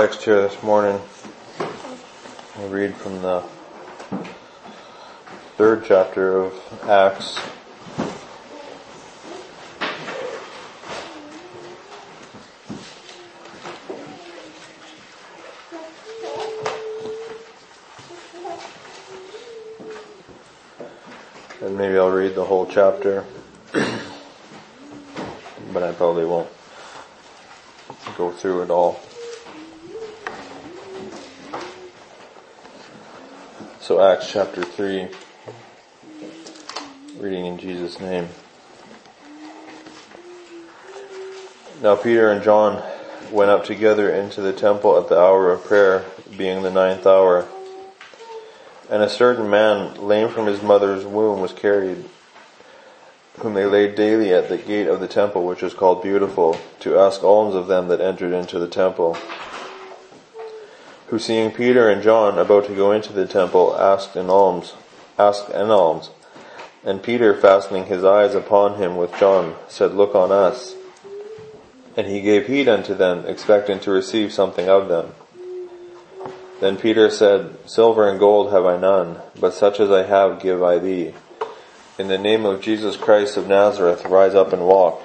Text here this morning, we read from the third chapter of Acts. And maybe I'll read the whole chapter, but I probably won't go through it all. So Acts chapter 3, reading in Jesus' name. Now Peter and John went up together into the temple at the hour of prayer, being the ninth hour. And a certain man, lame from his mother's womb, was carried, whom they laid daily at the gate of the temple, which is called Beautiful, to ask alms of them that entered into the temple. Who seeing Peter and John about to go into the temple, asked an alms, asked an alms. And Peter, fastening his eyes upon him with John, said, Look on us. And he gave heed unto them, expecting to receive something of them. Then Peter said, Silver and gold have I none, but such as I have give I thee. In the name of Jesus Christ of Nazareth, rise up and walk.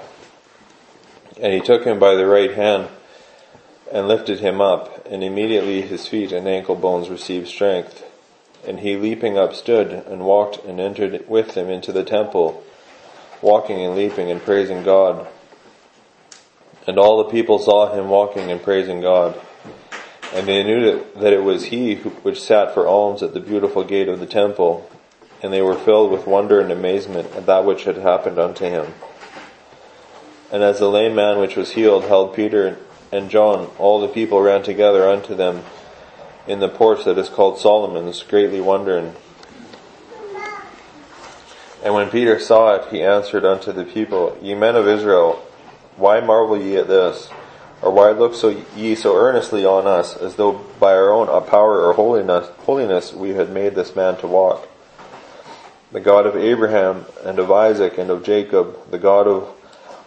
And he took him by the right hand and lifted him up, and immediately his feet and ankle bones received strength. And he leaping up stood and walked and entered with them into the temple, walking and leaping and praising God. And all the people saw him walking and praising God. And they knew that it was he which sat for alms at the beautiful gate of the temple, and they were filled with wonder and amazement at that which had happened unto him. And as the lame man which was healed held Peter and John, all the people ran together unto them in the porch that is called Solomon's, greatly wondering. And when Peter saw it, he answered unto the people, Ye men of Israel, why marvel ye at this? Or why look so ye so earnestly on us, as though by our own power or holiness, holiness we had made this man to walk? The God of Abraham and of Isaac and of Jacob, the God of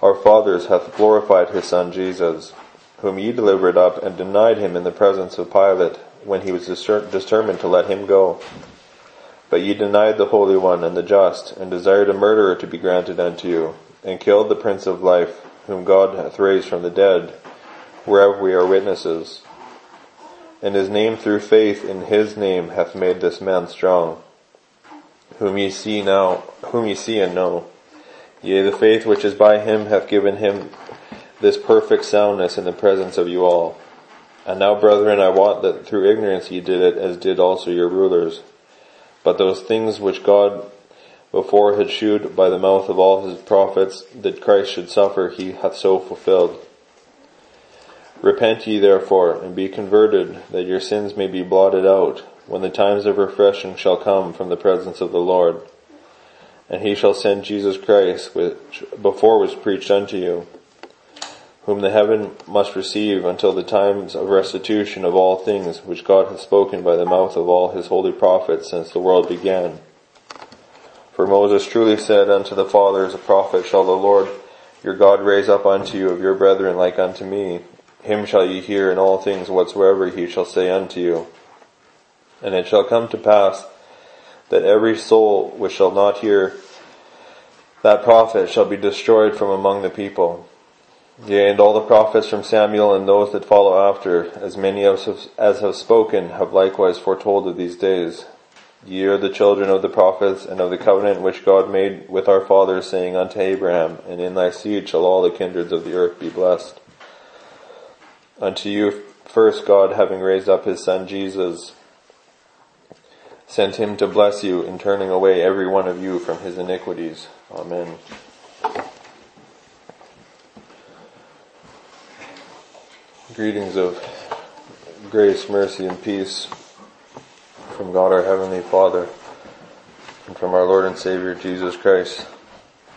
our fathers hath glorified his son Jesus, whom ye delivered up and denied him in the presence of Pilate, when he was determined to let him go. But ye denied the Holy One and the just, and desired a murderer to be granted unto you, and killed the Prince of Life, whom God hath raised from the dead, whereof we are witnesses. And his name through faith in his name hath made this man strong, whom ye see now, whom ye see and know. Yea, the faith which is by him hath given him this perfect soundness in the presence of you all. And now, brethren, I wot that through ignorance ye did it, as did also your rulers. But those things which God before had shewed by the mouth of all his prophets that Christ should suffer, he hath so fulfilled. Repent ye therefore, and be converted, that your sins may be blotted out, when the times of refreshing shall come from the presence of the Lord. And he shall send Jesus Christ, which before was preached unto you, whom the heaven must receive until the times of restitution of all things which God hath spoken by the mouth of all his holy prophets since the world began. For Moses truly said unto the fathers, a prophet shall the Lord your God raise up unto you of your brethren like unto me. Him shall ye hear in all things whatsoever he shall say unto you. And it shall come to pass that every soul which shall not hear that prophet shall be destroyed from among the people. Yea, and all the prophets from Samuel and those that follow after, as many as have spoken, have likewise foretold of these days. Ye are the children of the prophets and of the covenant which God made with our fathers, saying unto Abraham, And in thy seed shall all the kindreds of the earth be blessed. Unto you first God, having raised up his son Jesus, sent him to bless you in turning away every one of you from his iniquities. Amen. Greetings of grace, mercy, and peace from God our Heavenly Father and from our Lord and Savior Jesus Christ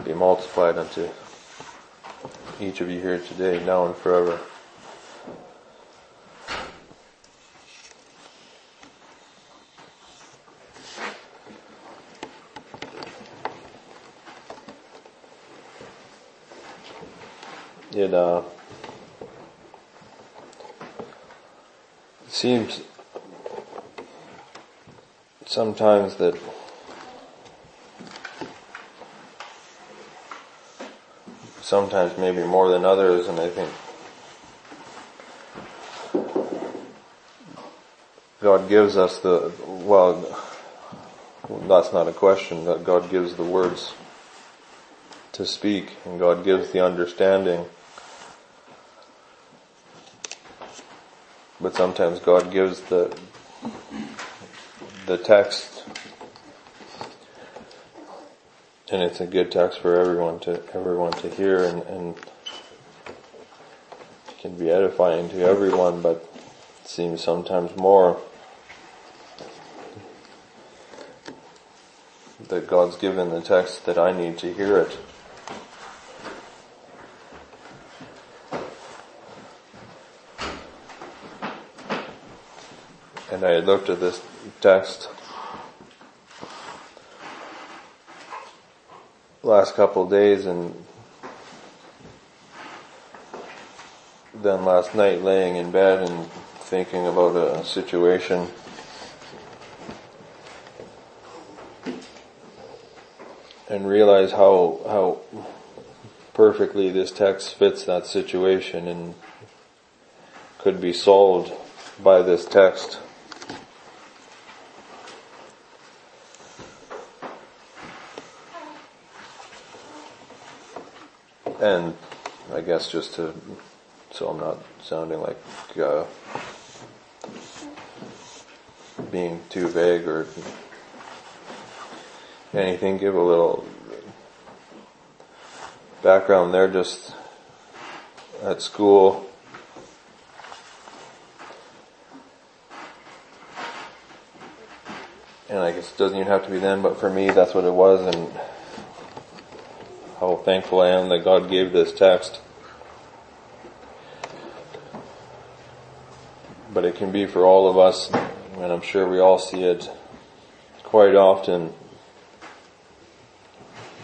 be multiplied unto each of you here today, now and forever. It, uh, seems sometimes that sometimes maybe more than others, and I think God gives us the, well, that's not a question, that God gives the words to speak, and God gives the understanding. But sometimes God gives the, the text, and it's a good text for everyone to, everyone to hear and, and can be edifying to everyone, but seems sometimes more that God's given the text that I need to hear it. And I looked at this text last couple days and then last night laying in bed and thinking about a situation and realize how how perfectly this text fits that situation and could be solved by this text. And I guess just to, so I'm not sounding like uh, being too vague or anything, give a little background there just at school. And I guess it doesn't even have to be then, but for me that's what it was and thankful I am that God gave this text. But it can be for all of us, and I'm sure we all see it quite often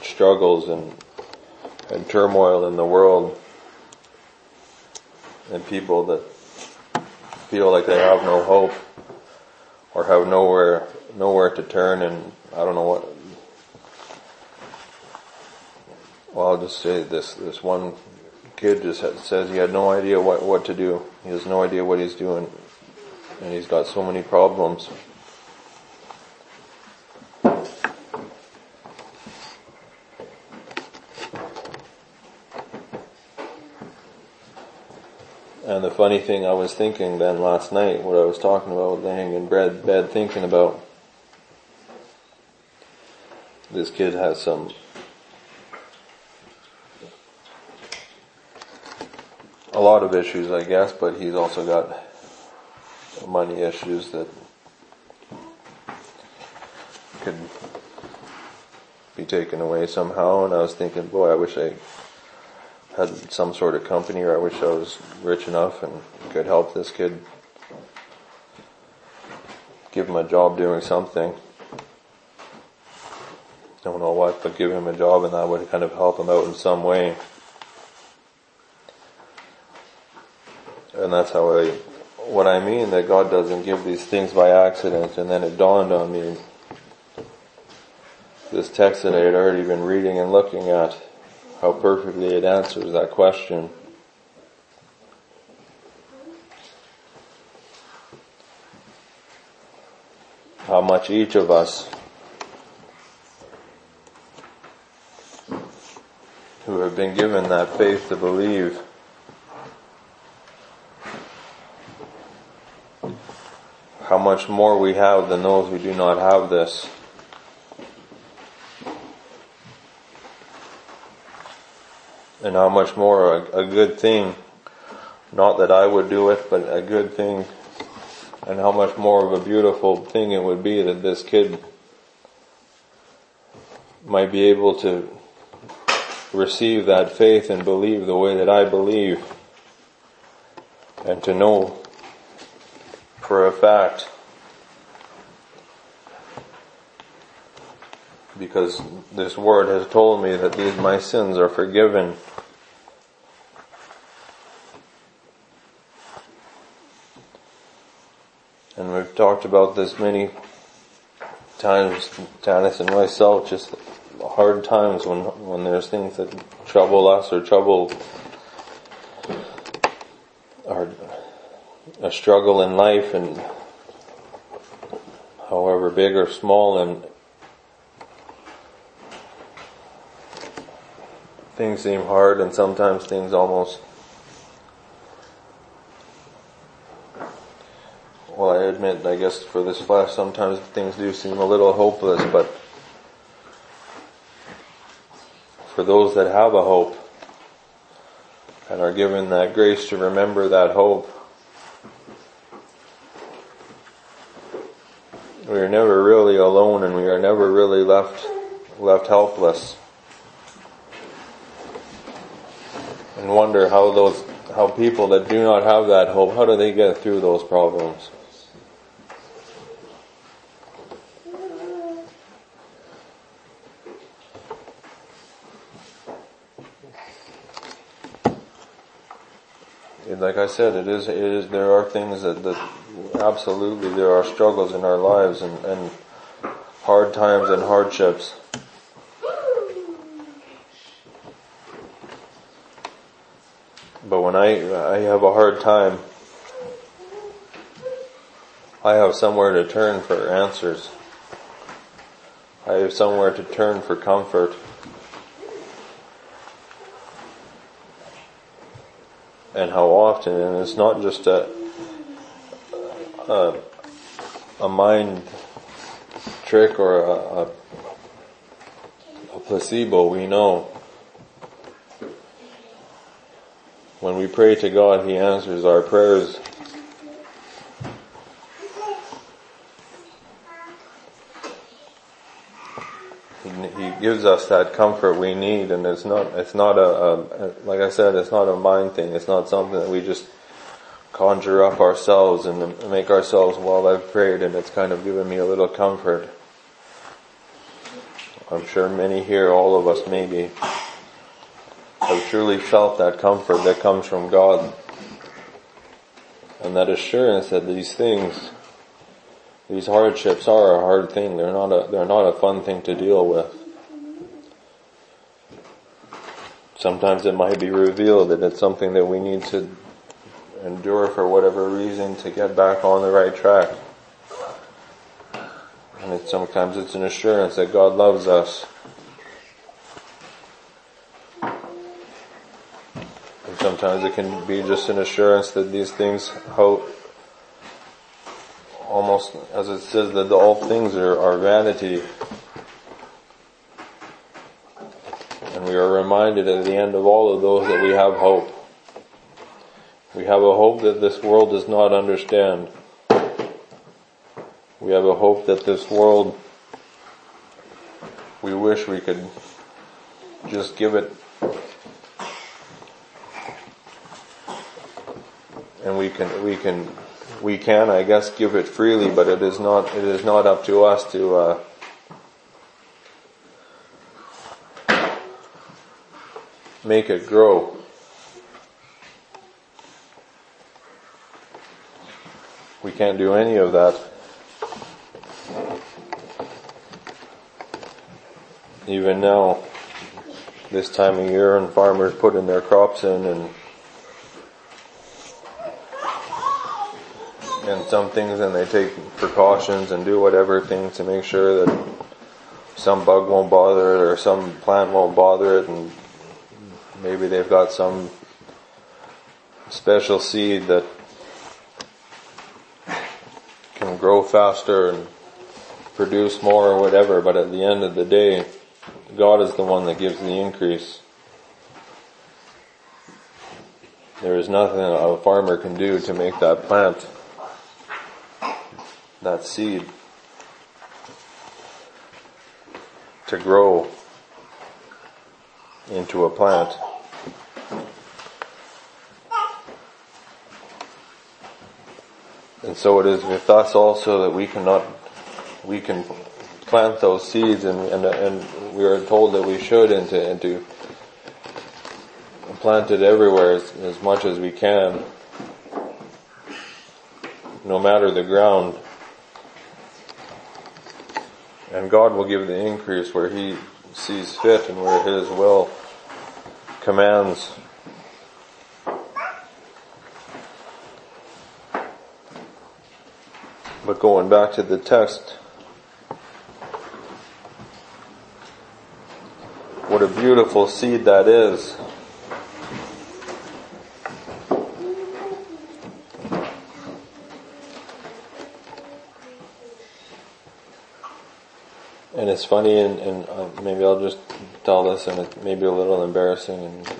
struggles and, and turmoil in the world and people that feel like they have no hope or have nowhere nowhere to turn and I don't know what well I'll just say this this one kid just says he had no idea what what to do. He has no idea what he's doing and he's got so many problems. And the funny thing I was thinking then last night, what I was talking about, laying in bed, bed thinking about, this kid has some a lot of issues, I guess, but he's also got money issues that could be taken away somehow. And I was thinking, boy, I wish I had some sort of company or I wish I was rich enough and could help this kid give him a job doing something. Don't know what, but give him a job and that would kind of help him out in some way. And that's how I, what I mean that God doesn't give these things by accident and then it dawned on me this text that I had already been reading and looking at how perfectly it answers that question. How much each of us who have been given that faith to believe how much more we have than those who do not have this. and how much more a, a, good thing, not that I would do it, but a good thing, and how much more of a beautiful thing it would be that this kid might be able to receive that faith and believe the way that I believe, and to know for a fact because this word has told me that these my sins are forgiven. And we've talked about this many times, Tanis and myself, just hard times when, when there's things that trouble us or trouble our, a struggle in life and however big or small and things seem hard and sometimes things almost well I admit I guess for this flesh sometimes things do seem a little hopeless but for those that have a hope and are given that grace to remember that hope we are never really alone and we are never really left left helpless and wonder how those, how people that do not have that hope, how do they get through those problems? like I said, it is, it is, there are things that, that absolutely there are struggles in our lives and, and hard times and hardships. But when I, I have a hard time, I have somewhere to turn for answers. I have somewhere to turn for comfort. And how often, and it's not just a, a, a mind trick or a, a, a placebo, we know When we pray to God, He answers our prayers. He gives us that comfort we need, and it's not, it's not a, a, like I said, it's not a mind thing. It's not something that we just conjure up ourselves and make ourselves, well, I've prayed and it's kind of given me a little comfort. I'm sure many here, all of us maybe, have truly felt that comfort that comes from God. And that assurance that these things, these hardships are a hard thing. They're not a, they're not a fun thing to deal with. Sometimes it might be revealed that it's something that we need to endure for whatever reason to get back on the right track. And sometimes it's an assurance that God loves us sometimes it can be just an assurance that these things, how, almost as it says that all things are, are vanity. And we are reminded at the end of all of those that we have hope. We have a hope that this world does not understand. We have a hope that this world, we wish we could just give it and we can we can we can I guess give it freely, but it is not it is not up to us to uh, make it grow. Can't do any of that. Even now, this time of year, and farmers putting their crops in and and some things and they take precautions and do whatever things to make sure that some bug won't bother it or some plant won't bother it and maybe they've got some special seed that grow faster and produce more or whatever, but at the end of the day, God is the one that gives the increase. There is nothing a farmer can do to make that plant that seed to grow into a plant. And so it is with us also that we cannot, we can plant those seeds and, and, and we are told that we should and to, and to plant it everywhere as, as much as we can no matter the ground. And God will give the increase where He sees fit and where His will commands. But going back to the text, what a beautiful seed that is. And it's funny, and, and uh, maybe I'll just tell this, and it may be a little embarrassing, and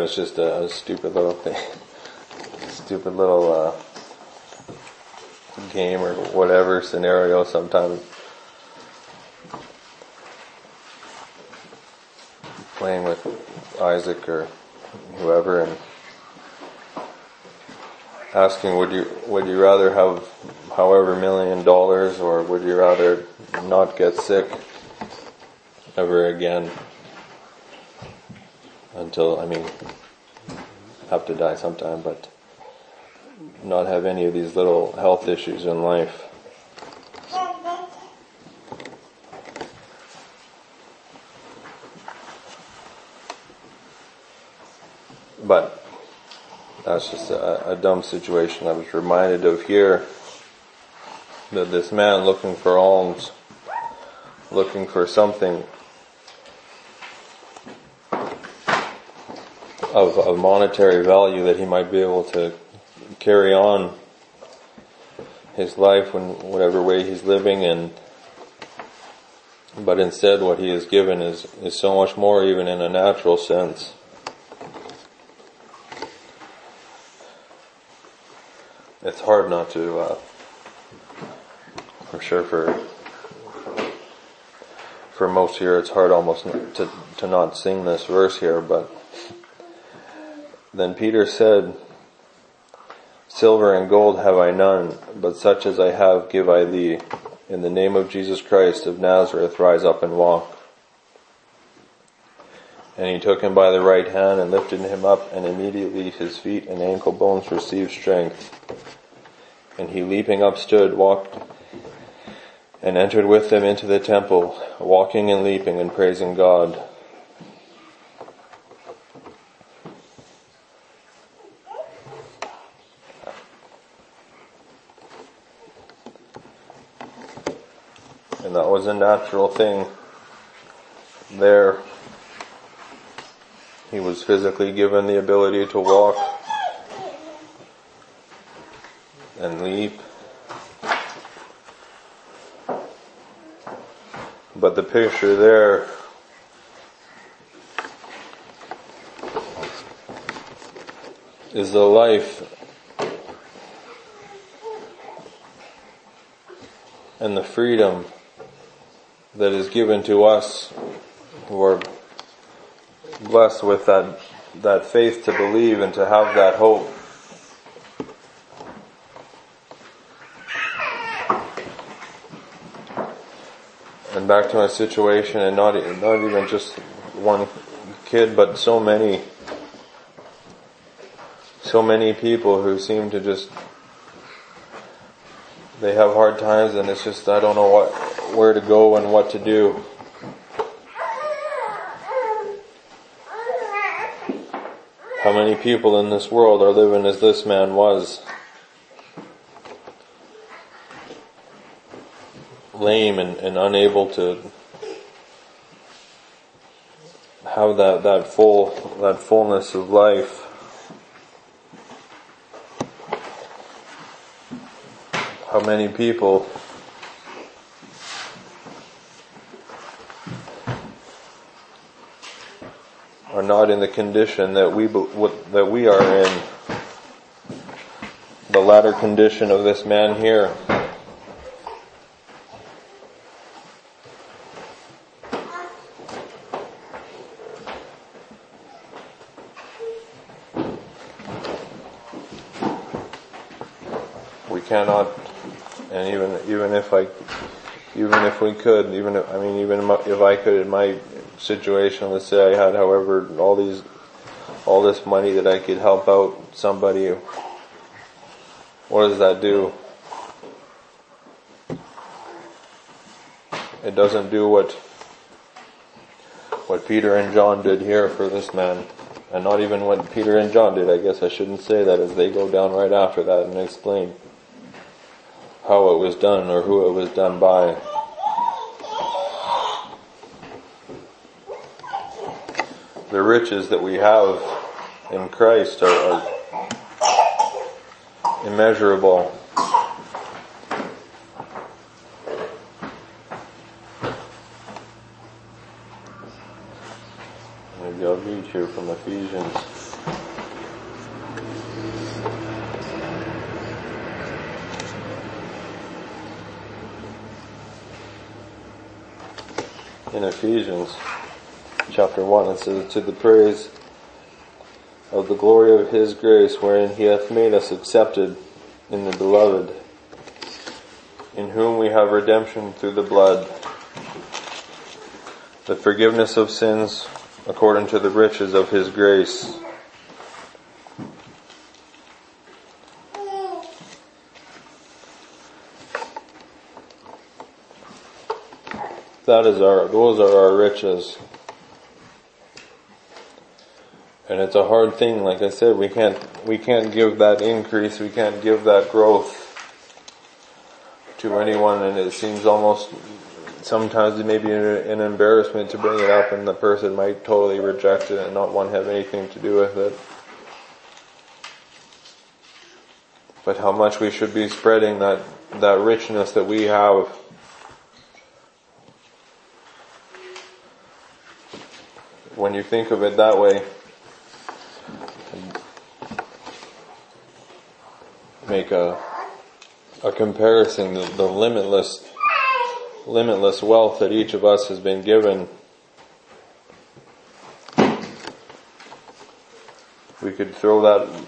but it's just a, a stupid little thing, stupid little uh, game or whatever scenario. Sometimes playing with Isaac or whoever, and asking, would you would you rather have however million dollars, or would you rather not get sick ever again until I mean have to die sometime, but not have any of these little health issues in life. But that's just a, a dumb situation I was reminded of here. That this man looking for alms, looking for something of, of monetary value that he might be able to carry on his life in whatever way he's living and but instead what he is given is, is so much more even in a natural sense. It's hard not to, uh, for sure for, for most here it's hard almost to, to not sing this verse here, but then Peter said, Silver and gold have I none, but such as I have give I thee. In the name of Jesus Christ of Nazareth, rise up and walk. And he took him by the right hand and lifted him up, and immediately his feet and ankle bones received strength. And he leaping up stood, walked, and entered with them into the temple, walking and leaping and praising God. And that was a natural thing there. He was physically given the ability to walk and leap. But the picture there is the life and the freedom that is given to us who are blessed with that, that faith to believe and to have that hope. And back to my situation and not, not even just one kid, but so many, so many people who seem to just, they have hard times and it's just, I don't know what, where to go and what to do. How many people in this world are living as this man was? Lame and, and unable to have that, that full, that fullness of life. How many people not in the condition that we that we are in. The latter condition of this man here. We cannot, and even even if I, even if we could, even if, I mean, even if I could in my situation, let's say I had, however, all these, all this money that I could help out somebody, what does that do? It doesn't do what what Peter and John did here for this man. And not even what Peter and John did. I guess I shouldn't say that as they go down right after that and explain how it was done or who it was done by. The riches that we have in Christ are, are immeasurable. Maybe I'll read here from Ephesians. In Ephesians chapter 1 it says, To the praise of the glory of his grace wherein he hath made us accepted in the beloved, in whom we have redemption through the blood, the forgiveness of sins according to the riches of his grace. That is our, those are our riches. And it's a hard thing, like I said, we can't, we can't give that increase, we can't give that growth to anyone and it seems almost sometimes it may be an embarrassment to bring it up and the person might totally reject it and not want to have anything to do with it. But how much we should be spreading that, that richness that we have. When you think of it that way, make a, a comparison, the, the limitless limitless wealth that each of us has been given. We could throw that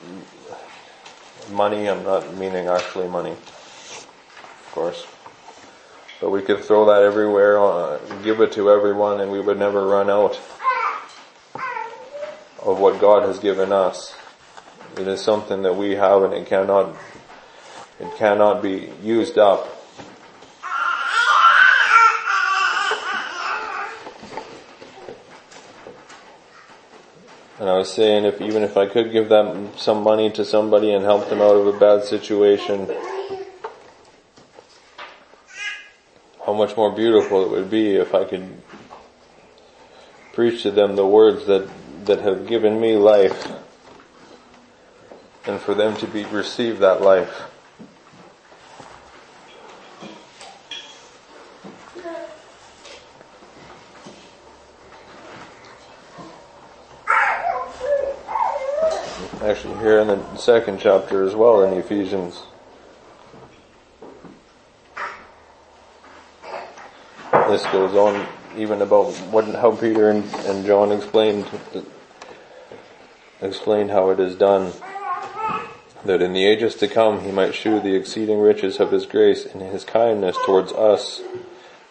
money, I'm not meaning actually money, of course, but we could throw that everywhere, uh, give it to everyone and we would never run out of what God has given us. It is something that we have and it cannot, it cannot be used up. And I was saying if even if I could give them some money to somebody and help them out of a bad situation, how much more beautiful it would be if I could preach to them the words that, that have given me life and for them to be receive that life. Actually here in the second chapter as well in Ephesians. This goes on even about what, how Peter and, and John explained, explained how it is done. That in the ages to come he might shew the exceeding riches of his grace and his kindness towards us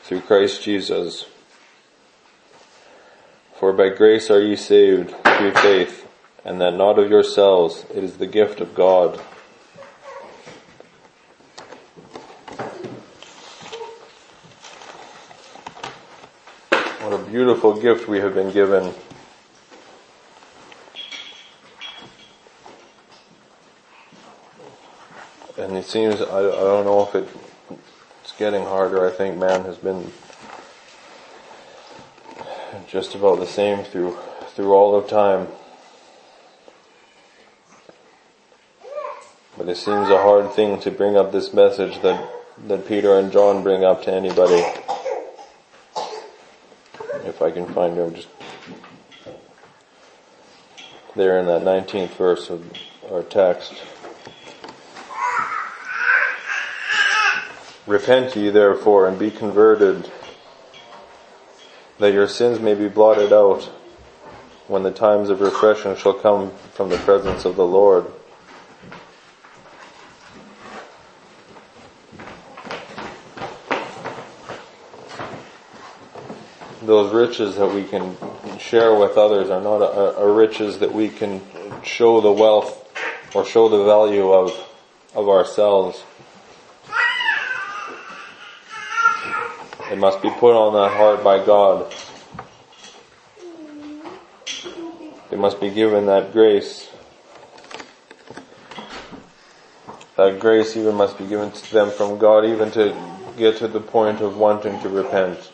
through Christ Jesus. For by grace are ye saved through faith and that not of yourselves, it is the gift of God. What a beautiful gift we have been given. And it seems, I, I don't know if it, getting harder. I think man has been just about the same through, through all of time. But it seems a hard thing to bring up this message that, that Peter and John bring up to anybody. If I can find them just there in that 19th verse of our text. Repent ye therefore and be converted that your sins may be blotted out when the times of refreshing shall come from the presence of the Lord. those riches that we can share with others are not a, a riches that we can show the wealth or show the value of, of ourselves. It must be put on that heart by God. It must be given that grace. That grace even must be given to them from God even to get to the point of wanting to repent.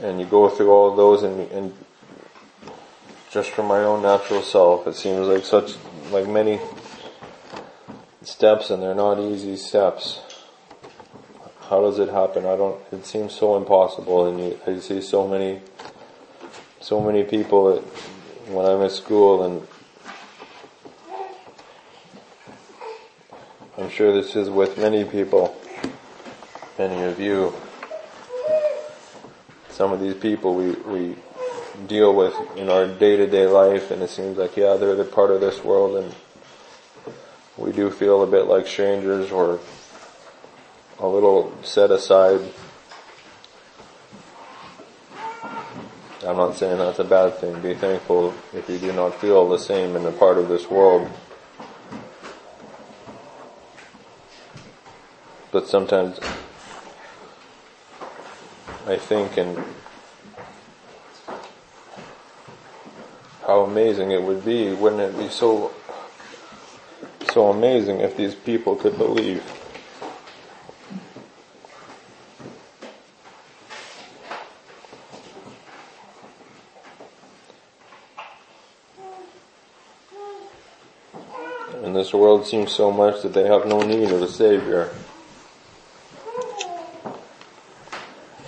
And you go through all those and, and just from my own natural self, it seems like such, like many steps and they're not easy steps. How does it happen? I don't, it seems so impossible and you, I see so many, so many people that, when I'm at school and I'm sure this is with many people, many of you. Some of these people we, we deal with in our day to day life and it seems like, yeah, they're the part of this world and we do feel a bit like strangers or a little set aside. I'm not saying that's a bad thing. Be thankful if you do not feel the same in a part of this world. But sometimes I think and how amazing it would be, wouldn't it be so so amazing if these people could believe. And this world seems so much that they have no need of a savior.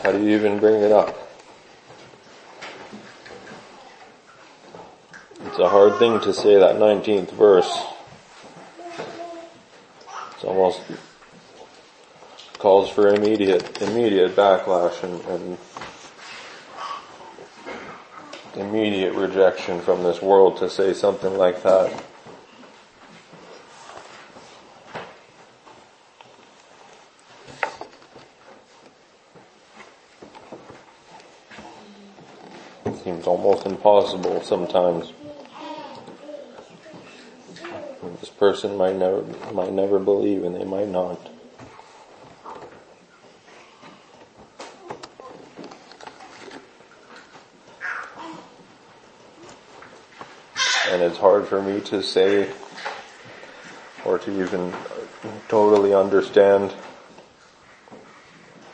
How do you even bring it up? It's a hard thing to say that 19th verse. Calls for immediate, immediate backlash and, and immediate rejection from this world to say something like that. Seems almost impossible sometimes. This person might never, might never believe and they might not. And it's hard for me to say or to even totally understand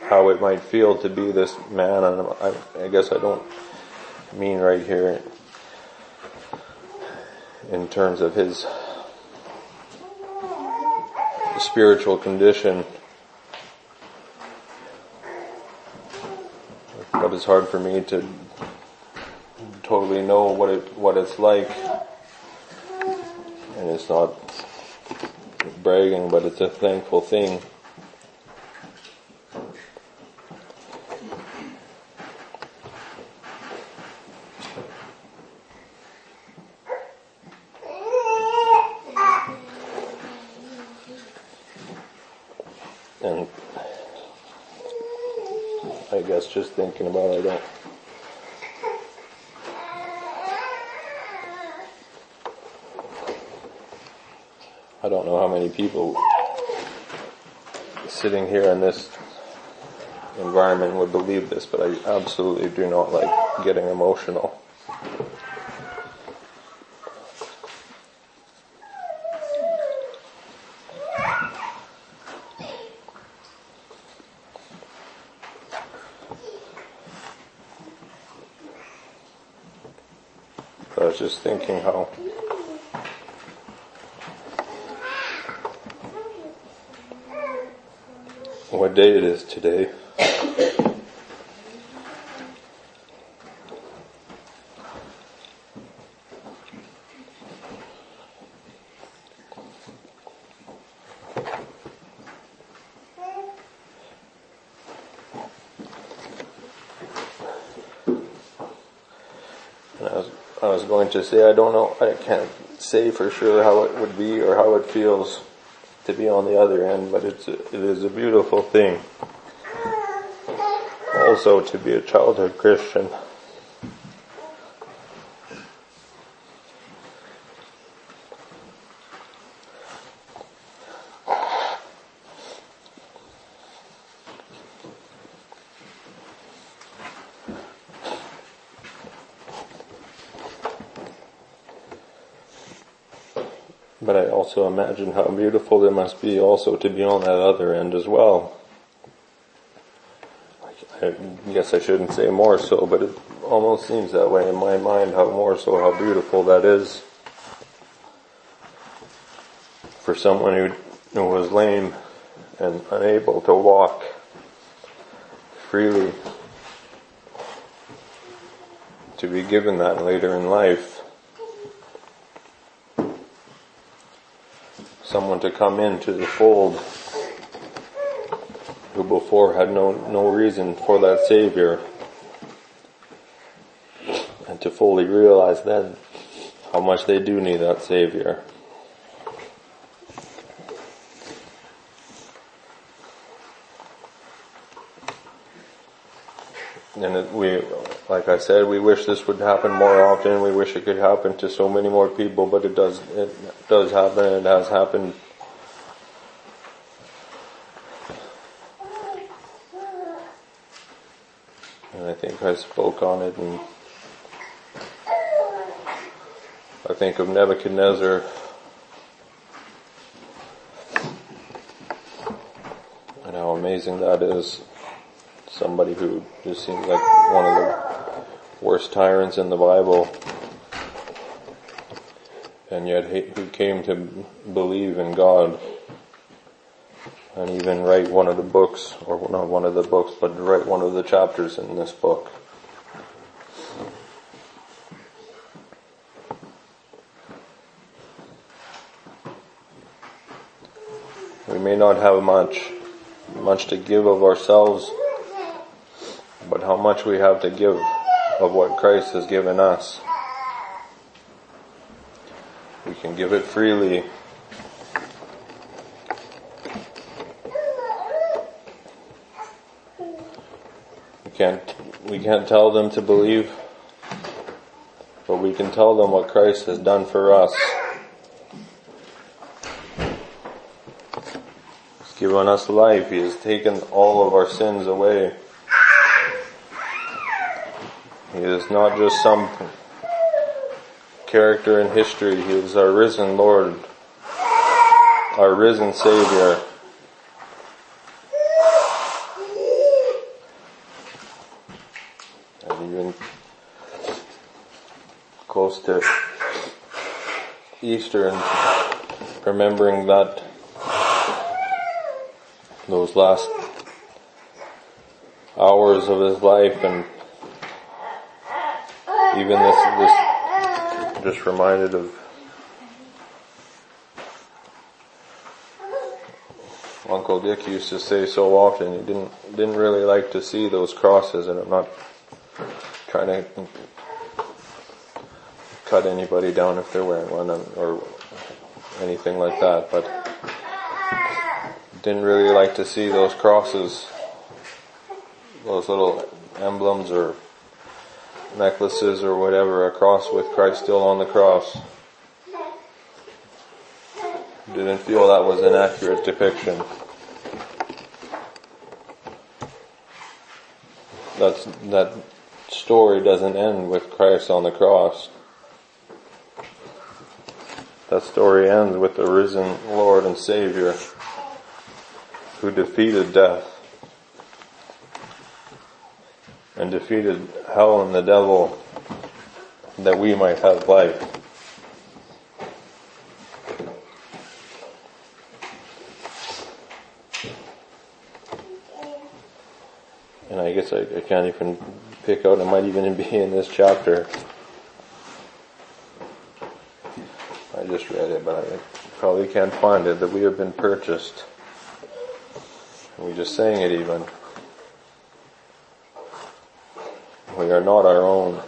how it might feel to be this man and I, I guess I don't mean right here in terms of his spiritual condition. But it's hard for me to totally know what it what it's like. And it's not bragging, but it's a thankful thing. And I guess just thinking about it, I don't. I don't know how many people sitting here in this environment would believe this, but I absolutely do not like getting emotional. I was going to say, I don't know, I can't say for sure how it would be or how it feels to be on the other end, but it's, a, it is a beautiful thing also to be a childhood Christian. Imagine how beautiful it must be also to be on that other end as well. I guess I shouldn't say more so, but it almost seems that way in my mind how more so how beautiful that is for someone who was lame and unable to walk freely to be given that later in life someone to come into the fold who before had no, no reason for that Savior. And to fully realize then how much they do need that Savior. And it, we, like I said, we wish this would happen more often. We wish it could happen to so many more people, but it does, it does happen it has happened. And I think I spoke on it and I think of Nebuchadnezzar and how amazing that is. Somebody who just seems like one of the worst tyrants in the Bible, and yet he, who came to believe in God, and even write one of the books, or not one of the books, but write one of the chapters in this book. We may not have much, much to give of ourselves, but how much we have to give of what Christ has given us. We can give it freely. We can't, we can't tell them to believe, but we can tell them what Christ has done for us. He's given us life. He has taken all of our sins away. He is not just some character in history. He is our risen Lord, our risen Savior. And even close to Easter and remembering that those last hours of his life and even this, this just reminded of Uncle Dick used to say so often. He didn't didn't really like to see those crosses and I'm not trying to cut anybody down if they're wearing one um, or anything like that but didn't really like to see those crosses those little emblems or necklaces or whatever, a cross with Christ still on the cross. Didn't feel that was an accurate depiction. That's, that story doesn't end with Christ on the cross. That story ends with the risen Lord and Savior who defeated death and defeated hell and the devil that we might have life. And I guess I, I can't even pick out, it might even be in this chapter. I just read it, but I probably can't find it, that we have been purchased. We just sang it even. We are not our own.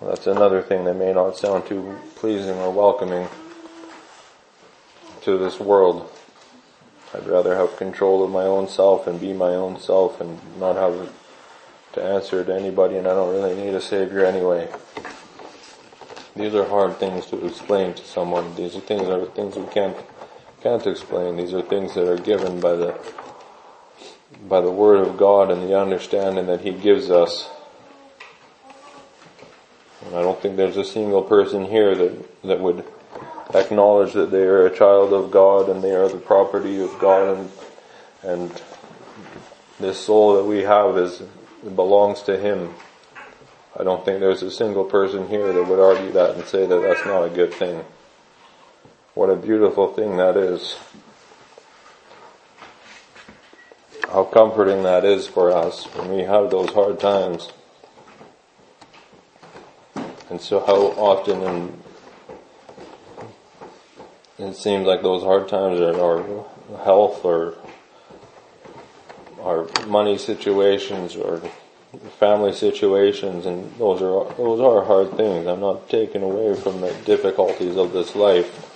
That's another thing that may not sound too pleasing or welcoming to this world. I'd rather have control of my own self and be my own self and not have to answer to anybody and I don't really need a savior anyway. These are hard things to explain to someone. These are things that are things we can't can't explain. These are things that are given by the by the word of God and the understanding that he gives us. And I don't think there's a single person here that that would acknowledge that they are a child of God and they are the property of God and and this soul that we have is belongs to him. I don't think there's a single person here that would argue that and say that that's not a good thing. What a beautiful thing that is. How comforting that is for us when we have those hard times. And so how often in, it seems like those hard times are our health or our money situations or family situations, and those are those are hard things. I'm not taking away from the difficulties of this life,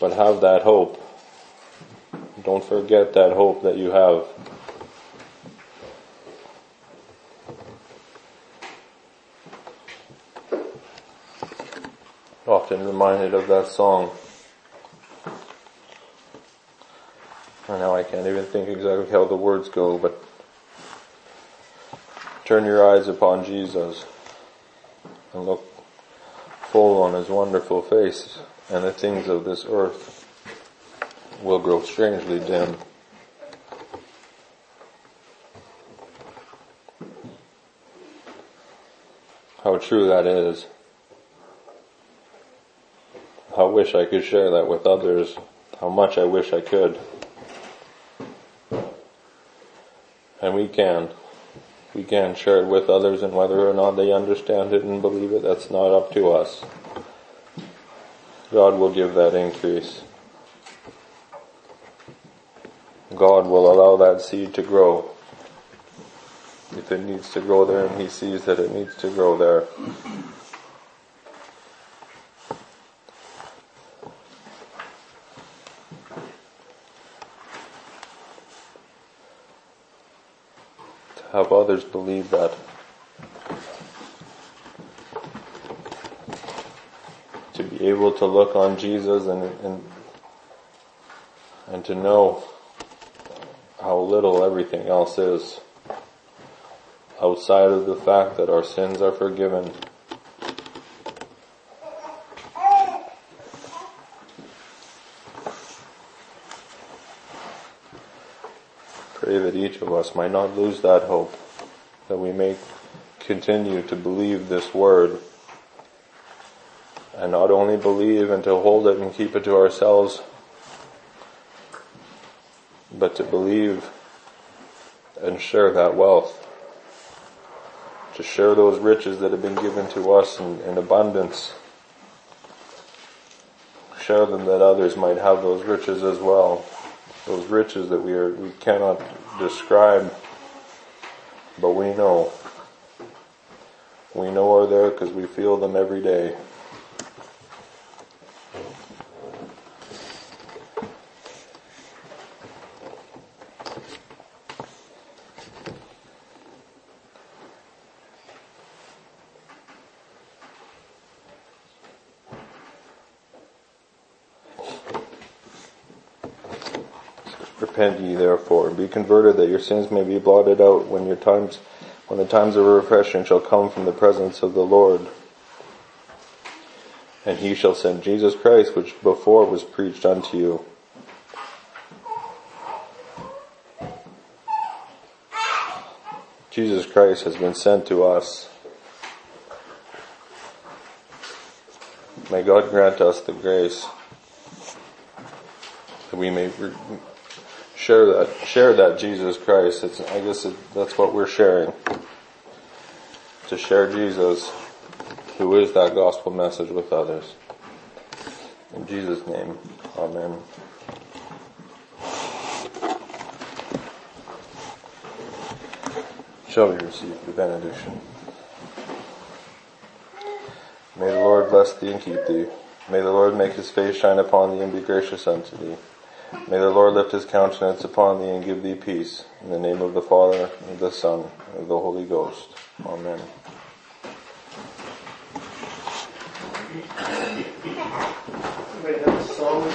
but have that hope. Don't forget that hope that you have. Often reminded of that song. And know I can't even think exactly how the words go, but turn your eyes upon Jesus and look full on his wonderful face and the things of this earth will grow strangely dim. How true that is. How wish I could share that with others. How much I wish I could. And we can. We can share it with others and whether or not they understand it and believe it, that's not up to us. God will give that increase. God will allow that seed to grow. If it needs to grow there and He sees that it needs to grow there. To have others believe that. To be able to look on Jesus and, and, and to know how little everything else is outside of the fact that our sins are forgiven. pray that each of us might not lose that hope, that we may continue to believe this word, and not only believe and to hold it and keep it to ourselves, but to believe and share that wealth, to share those riches that have been given to us in, in abundance, share them that others might have those riches as well those riches that we are we cannot describe, but we know. We know are there because we feel them every day. Repent ye therefore, and be converted that your sins may be blotted out when your times, when the times of refreshing shall come from the presence of the Lord. And he shall send Jesus Christ, which before was preached unto you. Jesus Christ has been sent to us. May God grant us the grace that we may share that share that Jesus Christ. It's, I guess it, that's what we're sharing. To share Jesus, who is that gospel message with others. In Jesus' name, Amen. Shall we receive the benediction? May the Lord bless thee and keep thee. May the Lord make his face shine upon thee and be gracious unto thee. May the Lord lift his countenance upon thee and give thee peace. In the name of the Father, and the Son, and of the Holy Ghost. Amen. Song